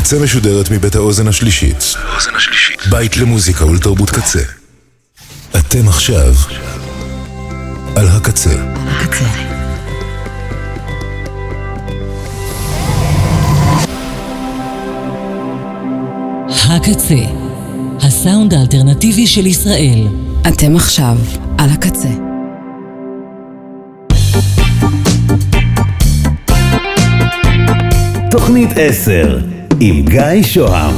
הקצה משודרת מבית האוזן השלישית. בית למוזיקה ולתרבות קצה. אתם עכשיו על הקצה. הקצה. הקצה, הסאונד האלטרנטיבי של ישראל. אתם עכשיו על הקצה. תוכנית 10 עם גיא שוהם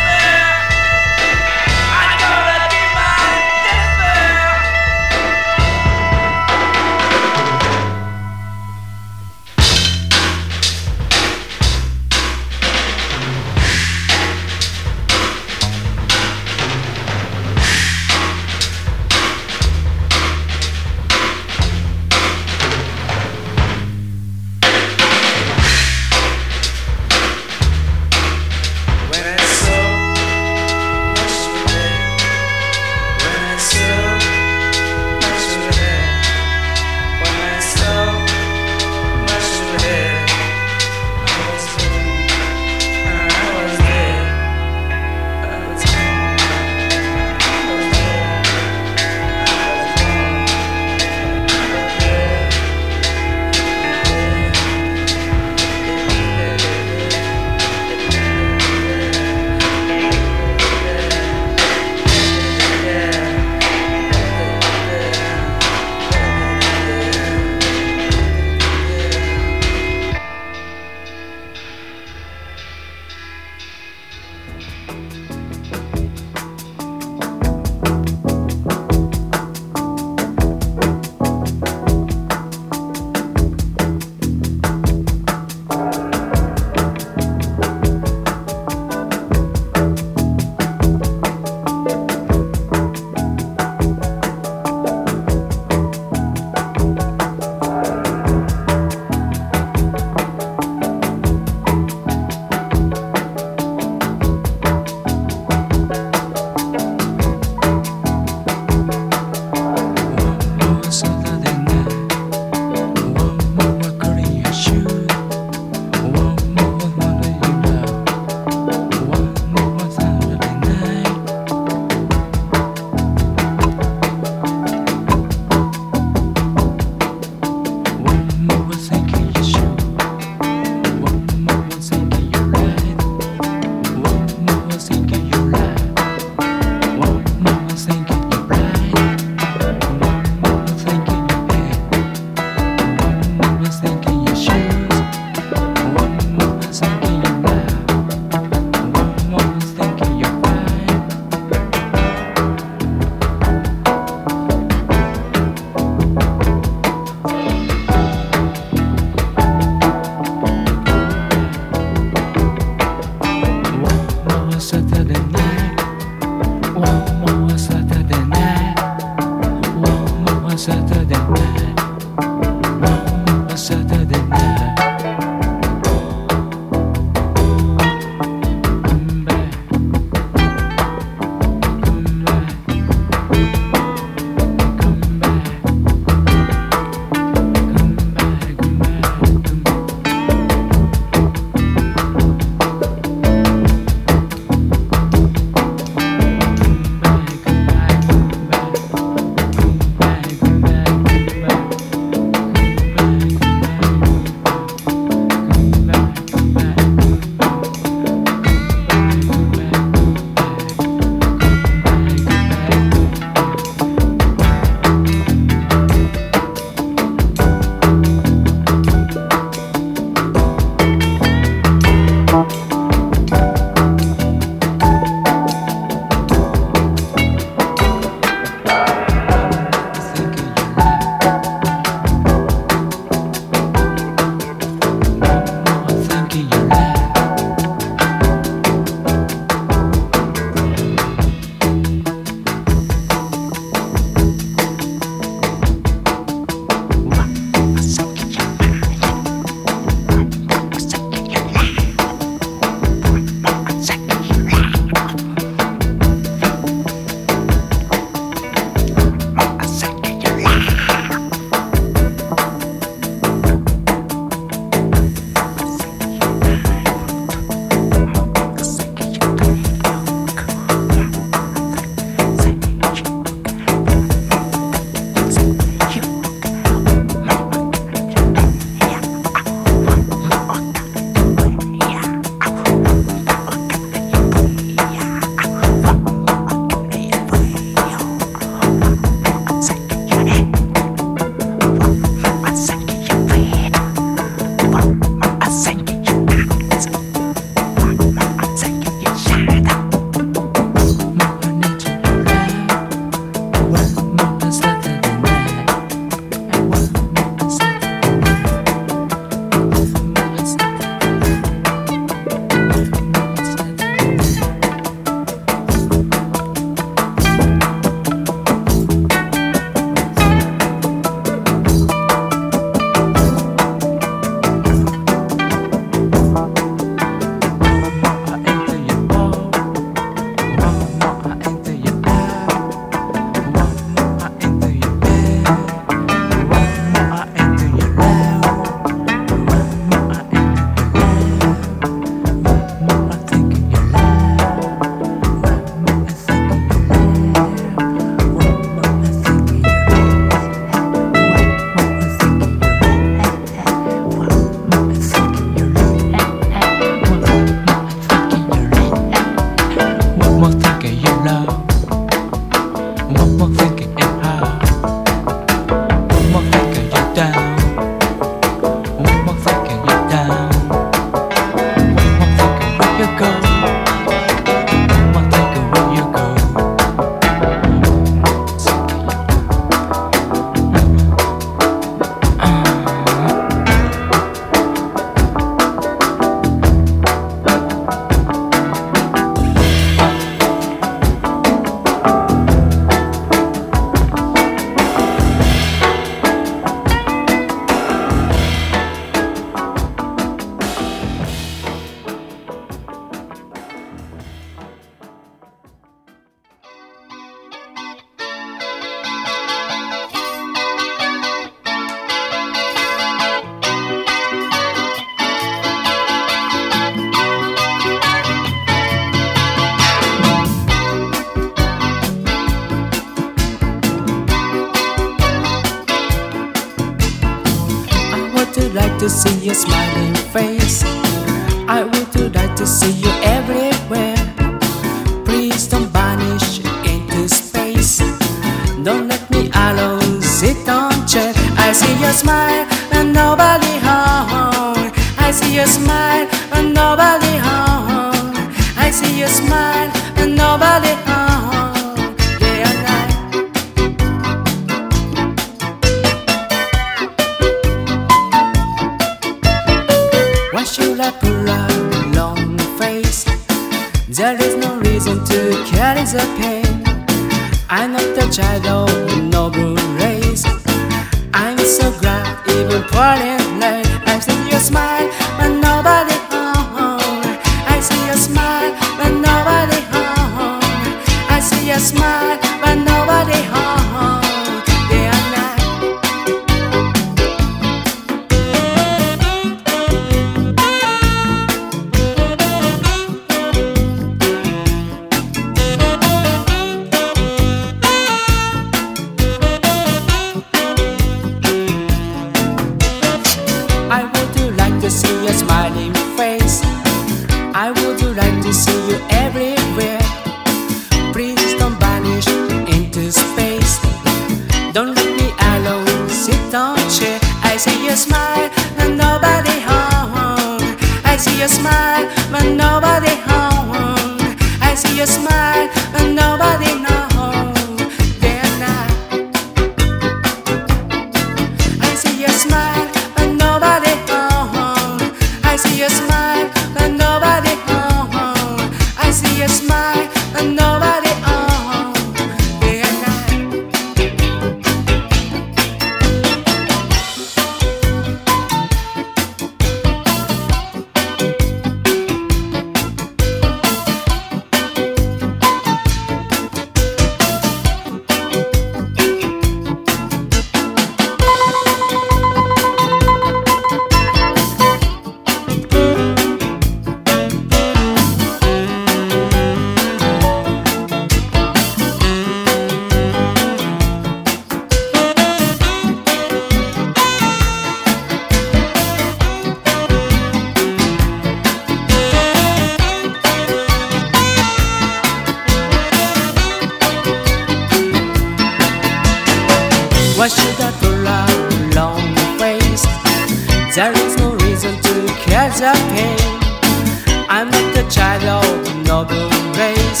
face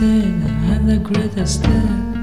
and the greatest sin.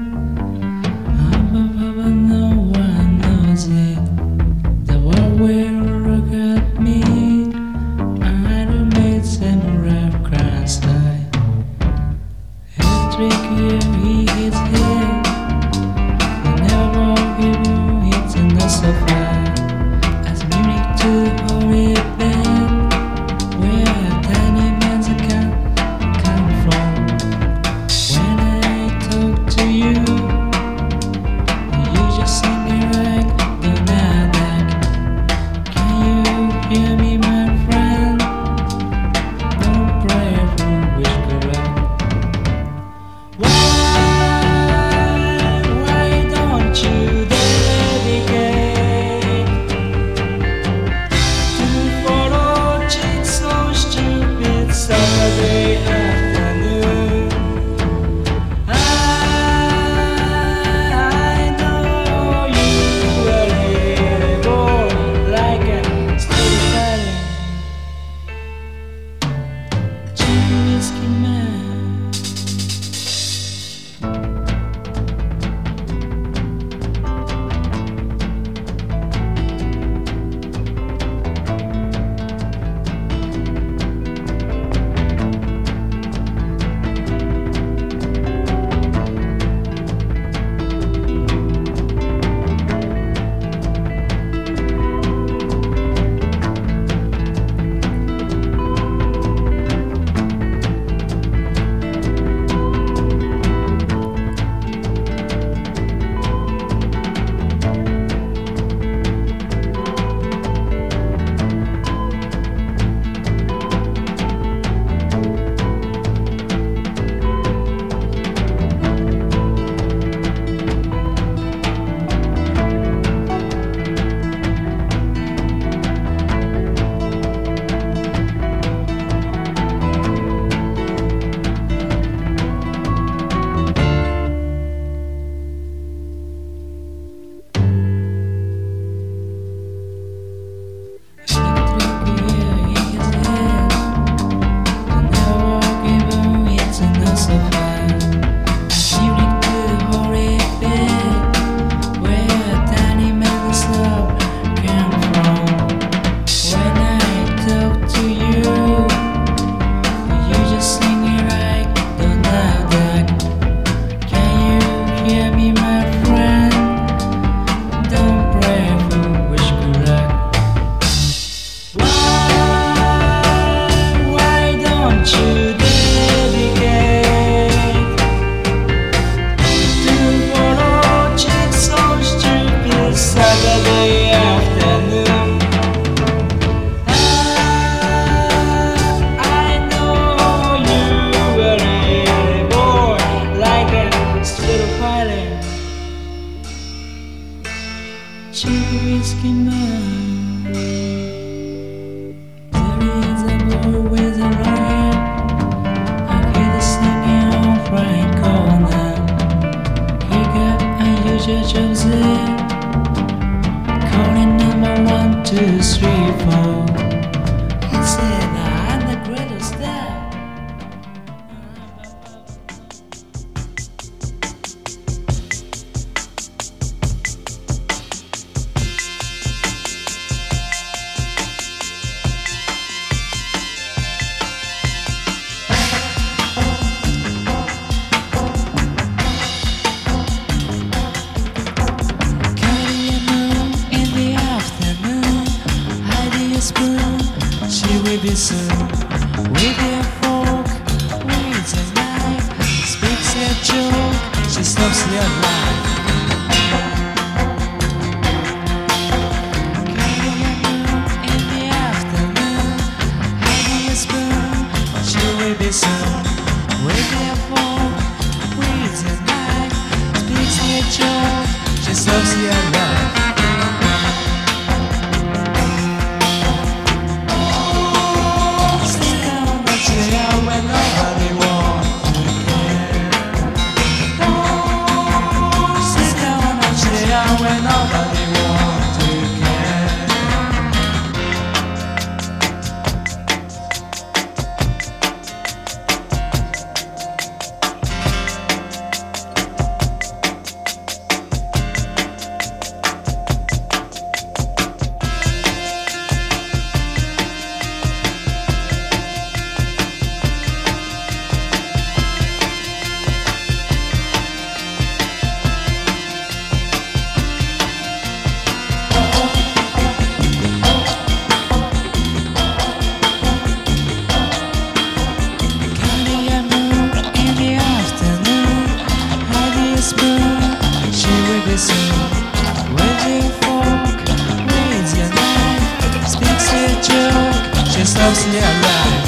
closely alive.